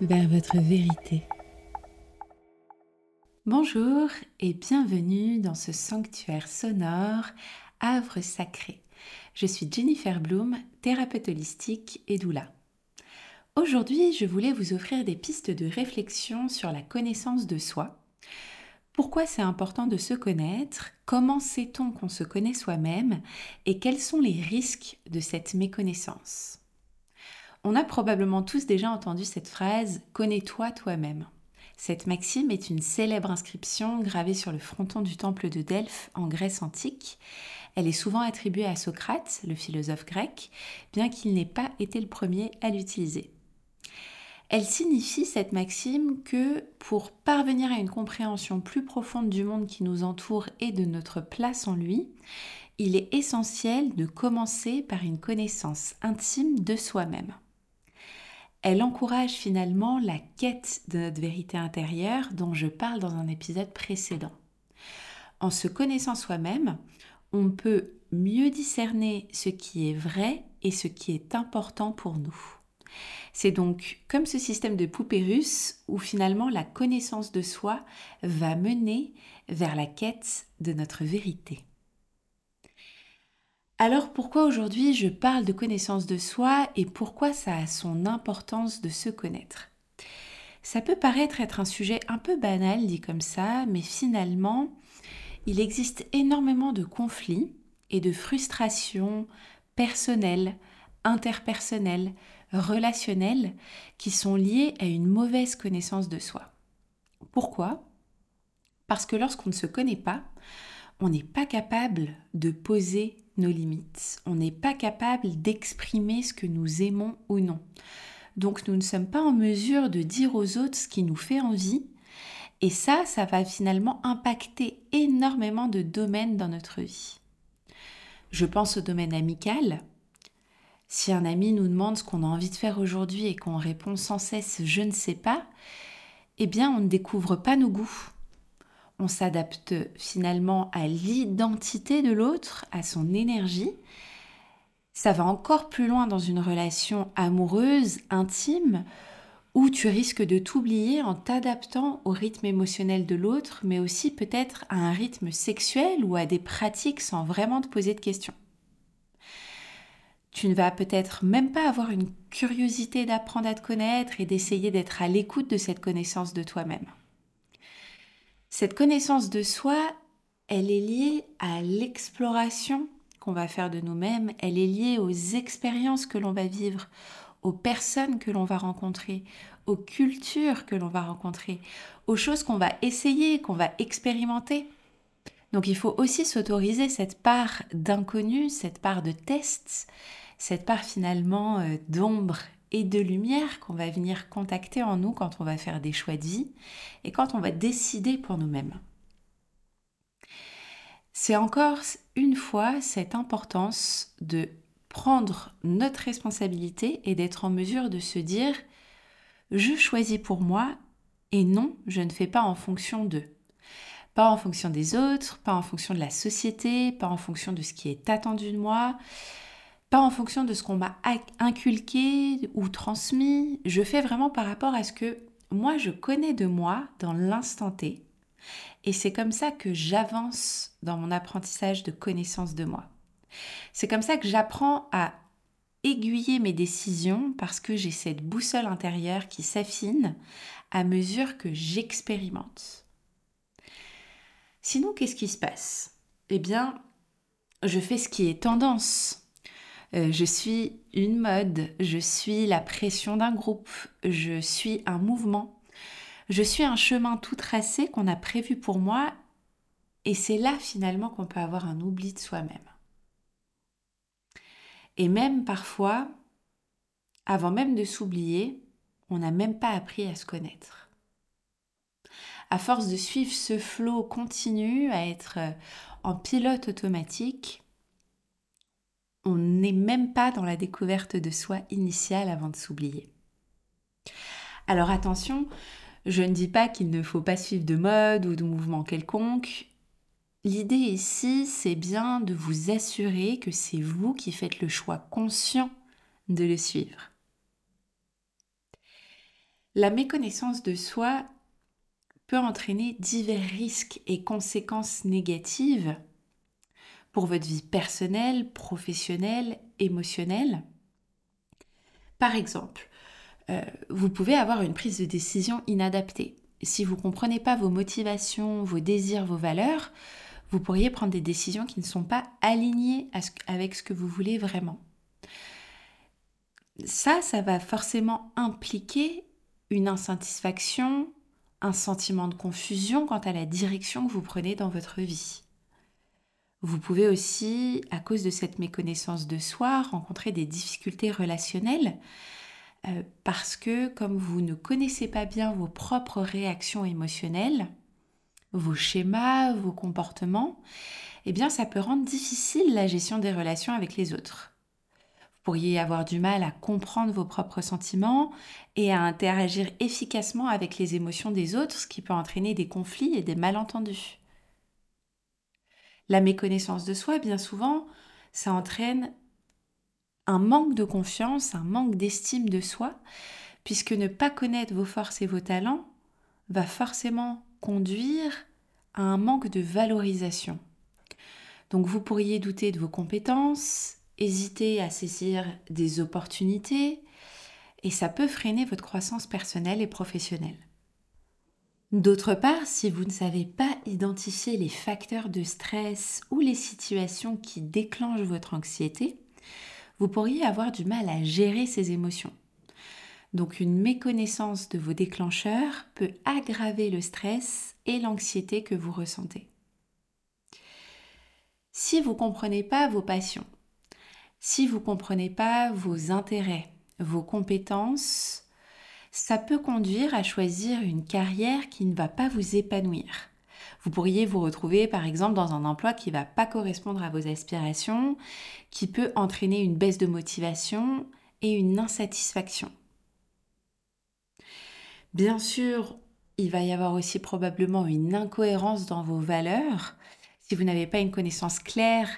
Vers votre vérité. Bonjour et bienvenue dans ce sanctuaire sonore Havre sacré. Je suis Jennifer Bloom, thérapeute holistique et doula. Aujourd'hui, je voulais vous offrir des pistes de réflexion sur la connaissance de soi. Pourquoi c'est important de se connaître? Comment sait-on qu'on se connaît soi-même? Et quels sont les risques de cette méconnaissance? On a probablement tous déjà entendu cette phrase ⁇ Connais-toi toi-même ⁇ Cette maxime est une célèbre inscription gravée sur le fronton du temple de Delphes en Grèce antique. Elle est souvent attribuée à Socrate, le philosophe grec, bien qu'il n'ait pas été le premier à l'utiliser. Elle signifie, cette maxime, que pour parvenir à une compréhension plus profonde du monde qui nous entoure et de notre place en lui, il est essentiel de commencer par une connaissance intime de soi-même. Elle encourage finalement la quête de notre vérité intérieure dont je parle dans un épisode précédent. En se connaissant soi-même, on peut mieux discerner ce qui est vrai et ce qui est important pour nous. C'est donc comme ce système de poupée russe où finalement la connaissance de soi va mener vers la quête de notre vérité. Alors pourquoi aujourd'hui je parle de connaissance de soi et pourquoi ça a son importance de se connaître? Ça peut paraître être un sujet un peu banal dit comme ça, mais finalement il existe énormément de conflits et de frustrations personnelles, interpersonnelles, relationnelles qui sont liées à une mauvaise connaissance de soi. Pourquoi? Parce que lorsqu'on ne se connaît pas, on n'est pas capable de poser nos limites, on n'est pas capable d'exprimer ce que nous aimons ou non. Donc nous ne sommes pas en mesure de dire aux autres ce qui nous fait envie. Et ça, ça va finalement impacter énormément de domaines dans notre vie. Je pense au domaine amical, si un ami nous demande ce qu'on a envie de faire aujourd'hui et qu'on répond sans cesse je ne sais pas, eh bien on ne découvre pas nos goûts. On s'adapte finalement à l'identité de l'autre, à son énergie. Ça va encore plus loin dans une relation amoureuse, intime, où tu risques de t'oublier en t'adaptant au rythme émotionnel de l'autre, mais aussi peut-être à un rythme sexuel ou à des pratiques sans vraiment te poser de questions. Tu ne vas peut-être même pas avoir une curiosité d'apprendre à te connaître et d'essayer d'être à l'écoute de cette connaissance de toi-même. Cette connaissance de soi, elle est liée à l'exploration qu'on va faire de nous-mêmes, elle est liée aux expériences que l'on va vivre, aux personnes que l'on va rencontrer, aux cultures que l'on va rencontrer, aux choses qu'on va essayer, qu'on va expérimenter. Donc il faut aussi s'autoriser cette part d'inconnu, cette part de test, cette part finalement euh, d'ombre de lumière qu'on va venir contacter en nous quand on va faire des choix de vie et quand on va décider pour nous-mêmes. C'est encore une fois cette importance de prendre notre responsabilité et d'être en mesure de se dire je choisis pour moi et non, je ne fais pas en fonction d'eux. Pas en fonction des autres, pas en fonction de la société, pas en fonction de ce qui est attendu de moi, pas en fonction de ce qu'on m'a inculqué ou transmis. Je fais vraiment par rapport à ce que moi je connais de moi dans l'instant T. Et c'est comme ça que j'avance dans mon apprentissage de connaissance de moi. C'est comme ça que j'apprends à aiguiller mes décisions parce que j'ai cette boussole intérieure qui s'affine à mesure que j'expérimente. Sinon, qu'est-ce qui se passe? Eh bien, je fais ce qui est tendance. Euh, je suis une mode, je suis la pression d'un groupe, je suis un mouvement, je suis un chemin tout tracé qu'on a prévu pour moi et c'est là finalement qu'on peut avoir un oubli de soi-même. Et même parfois, avant même de s'oublier, on n'a même pas appris à se connaître. À force de suivre ce flot continu, à être en pilote automatique, on n'est même pas dans la découverte de soi initiale avant de s'oublier. Alors attention, je ne dis pas qu'il ne faut pas suivre de mode ou de mouvement quelconque. L'idée ici, c'est bien de vous assurer que c'est vous qui faites le choix conscient de le suivre. La méconnaissance de soi peut entraîner divers risques et conséquences négatives pour votre vie personnelle, professionnelle, émotionnelle. Par exemple, euh, vous pouvez avoir une prise de décision inadaptée. Si vous ne comprenez pas vos motivations, vos désirs, vos valeurs, vous pourriez prendre des décisions qui ne sont pas alignées avec ce que vous voulez vraiment. Ça, ça va forcément impliquer une insatisfaction, un sentiment de confusion quant à la direction que vous prenez dans votre vie. Vous pouvez aussi, à cause de cette méconnaissance de soi, rencontrer des difficultés relationnelles euh, parce que comme vous ne connaissez pas bien vos propres réactions émotionnelles, vos schémas, vos comportements, eh bien ça peut rendre difficile la gestion des relations avec les autres. Vous pourriez avoir du mal à comprendre vos propres sentiments et à interagir efficacement avec les émotions des autres, ce qui peut entraîner des conflits et des malentendus. La méconnaissance de soi, bien souvent, ça entraîne un manque de confiance, un manque d'estime de soi, puisque ne pas connaître vos forces et vos talents va forcément conduire à un manque de valorisation. Donc vous pourriez douter de vos compétences, hésiter à saisir des opportunités, et ça peut freiner votre croissance personnelle et professionnelle. D'autre part, si vous ne savez pas identifier les facteurs de stress ou les situations qui déclenchent votre anxiété, vous pourriez avoir du mal à gérer ces émotions. Donc une méconnaissance de vos déclencheurs peut aggraver le stress et l'anxiété que vous ressentez. Si vous ne comprenez pas vos passions, si vous ne comprenez pas vos intérêts, vos compétences, ça peut conduire à choisir une carrière qui ne va pas vous épanouir. Vous pourriez vous retrouver par exemple dans un emploi qui ne va pas correspondre à vos aspirations, qui peut entraîner une baisse de motivation et une insatisfaction. Bien sûr, il va y avoir aussi probablement une incohérence dans vos valeurs. Si vous n'avez pas une connaissance claire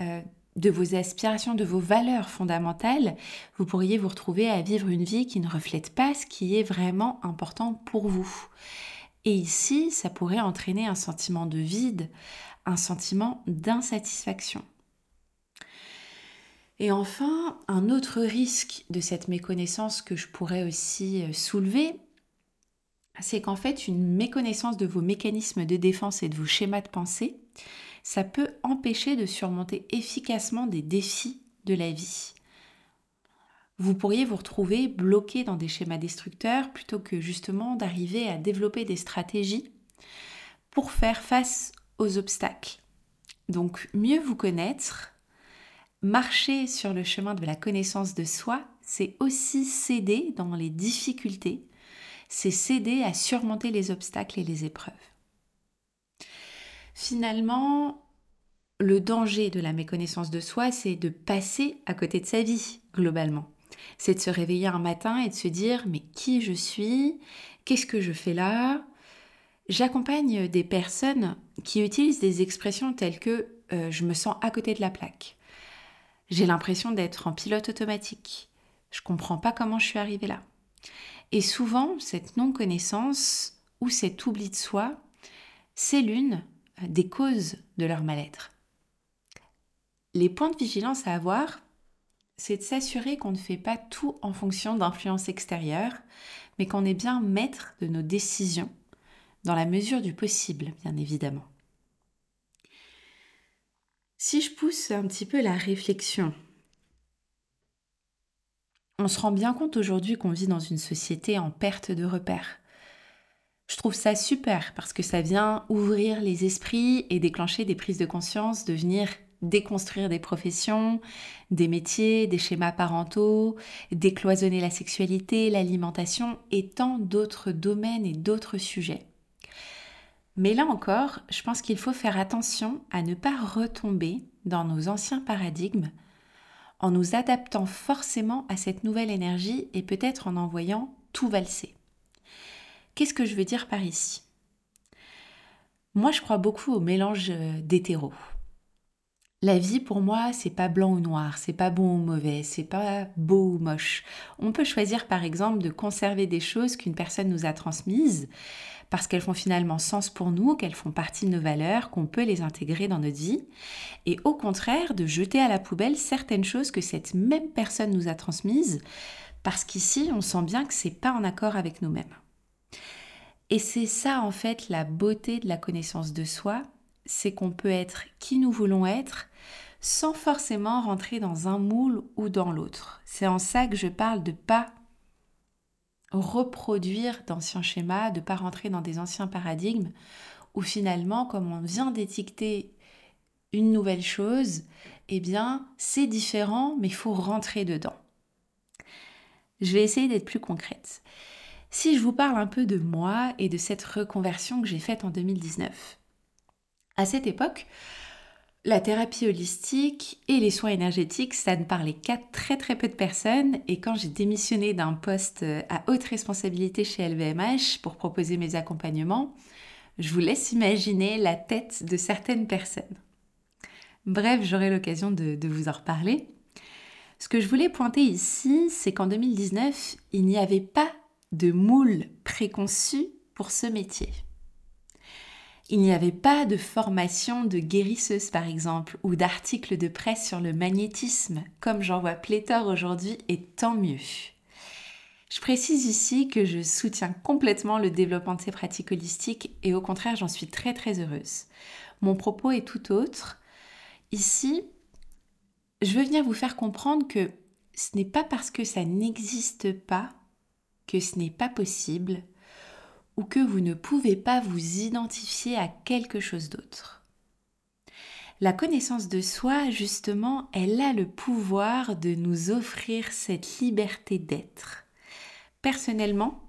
euh, de vos aspirations, de vos valeurs fondamentales, vous pourriez vous retrouver à vivre une vie qui ne reflète pas ce qui est vraiment important pour vous. Et ici, ça pourrait entraîner un sentiment de vide, un sentiment d'insatisfaction. Et enfin, un autre risque de cette méconnaissance que je pourrais aussi euh, soulever, c'est qu'en fait, une méconnaissance de vos mécanismes de défense et de vos schémas de pensée, ça peut empêcher de surmonter efficacement des défis de la vie vous pourriez vous retrouver bloqué dans des schémas destructeurs plutôt que justement d'arriver à développer des stratégies pour faire face aux obstacles. Donc mieux vous connaître, marcher sur le chemin de la connaissance de soi, c'est aussi céder dans les difficultés, c'est céder à surmonter les obstacles et les épreuves. Finalement, le danger de la méconnaissance de soi, c'est de passer à côté de sa vie, globalement c'est de se réveiller un matin et de se dire mais qui je suis? Qu'est-ce que je fais là? J'accompagne des personnes qui utilisent des expressions telles que euh, je me sens à côté de la plaque. J'ai l'impression d'être en pilote automatique. Je comprends pas comment je suis arrivée là. Et souvent, cette non-connaissance ou cet oubli de soi, c'est l'une des causes de leur mal-être. Les points de vigilance à avoir, c'est de s'assurer qu'on ne fait pas tout en fonction d'influences extérieures, mais qu'on est bien maître de nos décisions, dans la mesure du possible, bien évidemment. Si je pousse un petit peu la réflexion, on se rend bien compte aujourd'hui qu'on vit dans une société en perte de repères. Je trouve ça super parce que ça vient ouvrir les esprits et déclencher des prises de conscience, devenir déconstruire des professions, des métiers, des schémas parentaux, décloisonner la sexualité, l'alimentation et tant d'autres domaines et d'autres sujets. Mais là encore, je pense qu'il faut faire attention à ne pas retomber dans nos anciens paradigmes en nous adaptant forcément à cette nouvelle énergie et peut-être en envoyant tout valser. Qu'est-ce que je veux dire par ici? Moi, je crois beaucoup au mélange d'hétéros La vie pour moi, c'est pas blanc ou noir, c'est pas bon ou mauvais, c'est pas beau ou moche. On peut choisir par exemple de conserver des choses qu'une personne nous a transmises parce qu'elles font finalement sens pour nous, qu'elles font partie de nos valeurs, qu'on peut les intégrer dans notre vie, et au contraire de jeter à la poubelle certaines choses que cette même personne nous a transmises parce qu'ici, on sent bien que c'est pas en accord avec nous-mêmes. Et c'est ça en fait la beauté de la connaissance de soi, c'est qu'on peut être qui nous voulons être sans forcément rentrer dans un moule ou dans l'autre. C'est en ça que je parle de pas reproduire d'anciens schémas, de pas rentrer dans des anciens paradigmes où finalement, comme on vient d'étiqueter une nouvelle chose, eh bien, c'est différent, mais il faut rentrer dedans. Je vais essayer d'être plus concrète. Si je vous parle un peu de moi et de cette reconversion que j'ai faite en 2019. À cette époque, la thérapie holistique et les soins énergétiques, ça ne parlait qu'à très très peu de personnes. Et quand j'ai démissionné d'un poste à haute responsabilité chez LVMH pour proposer mes accompagnements, je vous laisse imaginer la tête de certaines personnes. Bref, j'aurai l'occasion de, vous en reparler. Ce que je voulais pointer ici, c'est qu'en 2019, il n'y avait pas de moule préconçu pour ce métier. Il n'y avait pas de formation de guérisseuse par exemple ou d'articles de presse sur le magnétisme comme j'en vois pléthore aujourd'hui et tant mieux. Je précise ici que je soutiens complètement le développement de ces pratiques holistiques et au contraire j'en suis très très heureuse. Mon propos est tout autre. Ici, je veux venir vous faire comprendre que ce n'est pas parce que ça n'existe pas que ce n'est pas possible ou que vous ne pouvez pas vous identifier à quelque chose d'autre. La connaissance de soi, justement, elle a le pouvoir de nous offrir cette liberté d'être. Personnellement,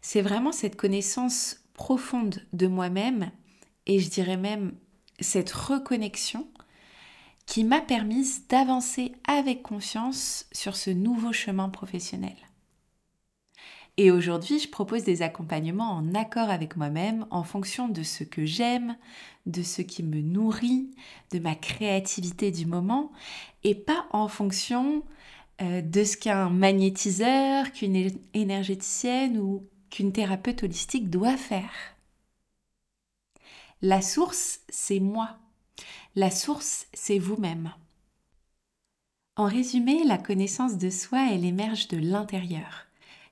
c'est vraiment cette connaissance profonde de moi-même et je dirais même cette reconnexion qui m'a permise d'avancer avec confiance sur ce nouveau chemin professionnel. Et aujourd'hui, je propose des accompagnements en accord avec moi-même, en fonction de ce que j'aime, de ce qui me nourrit, de ma créativité du moment, et pas en fonction euh, de ce qu'un magnétiseur, qu'une énergéticienne ou qu'une thérapeute holistique doit faire. La source, c'est moi. La source, c'est vous-même. En résumé, la connaissance de soi, elle émerge de l'intérieur.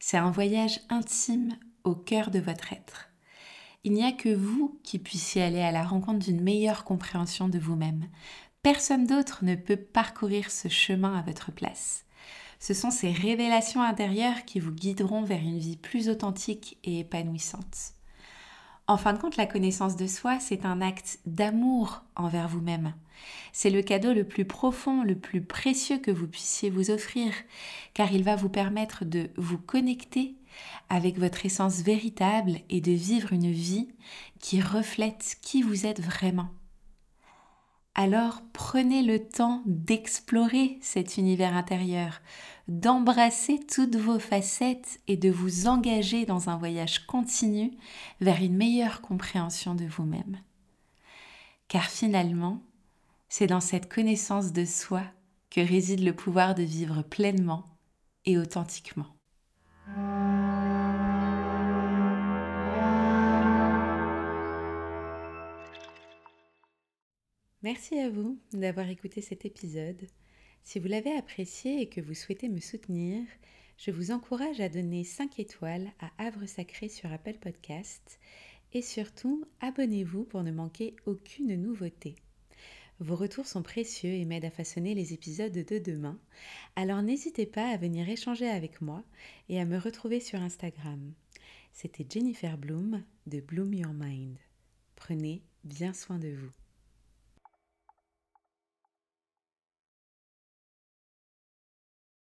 C'est un voyage intime au cœur de votre être. Il n'y a que vous qui puissiez aller à la rencontre d'une meilleure compréhension de vous-même. Personne d'autre ne peut parcourir ce chemin à votre place. Ce sont ces révélations intérieures qui vous guideront vers une vie plus authentique et épanouissante. En fin de compte, la connaissance de soi, c'est un acte d'amour envers vous-même. C'est le cadeau le plus profond, le plus précieux que vous puissiez vous offrir, car il va vous permettre de vous connecter avec votre essence véritable et de vivre une vie qui reflète qui vous êtes vraiment. Alors prenez le temps d'explorer cet univers intérieur, d'embrasser toutes vos facettes et de vous engager dans un voyage continu vers une meilleure compréhension de vous-même. Car finalement, c'est dans cette connaissance de soi que réside le pouvoir de vivre pleinement et authentiquement. Merci à vous d'avoir écouté cet épisode. Si vous l'avez apprécié et que vous souhaitez me soutenir, je vous encourage à donner 5 étoiles à Havre Sacré sur Apple Podcast et surtout abonnez-vous pour ne manquer aucune nouveauté. Vos retours sont précieux et m'aident à façonner les épisodes de demain, alors n'hésitez pas à venir échanger avec moi et à me retrouver sur Instagram. C'était Jennifer Bloom de Bloom Your Mind. Prenez bien soin de vous.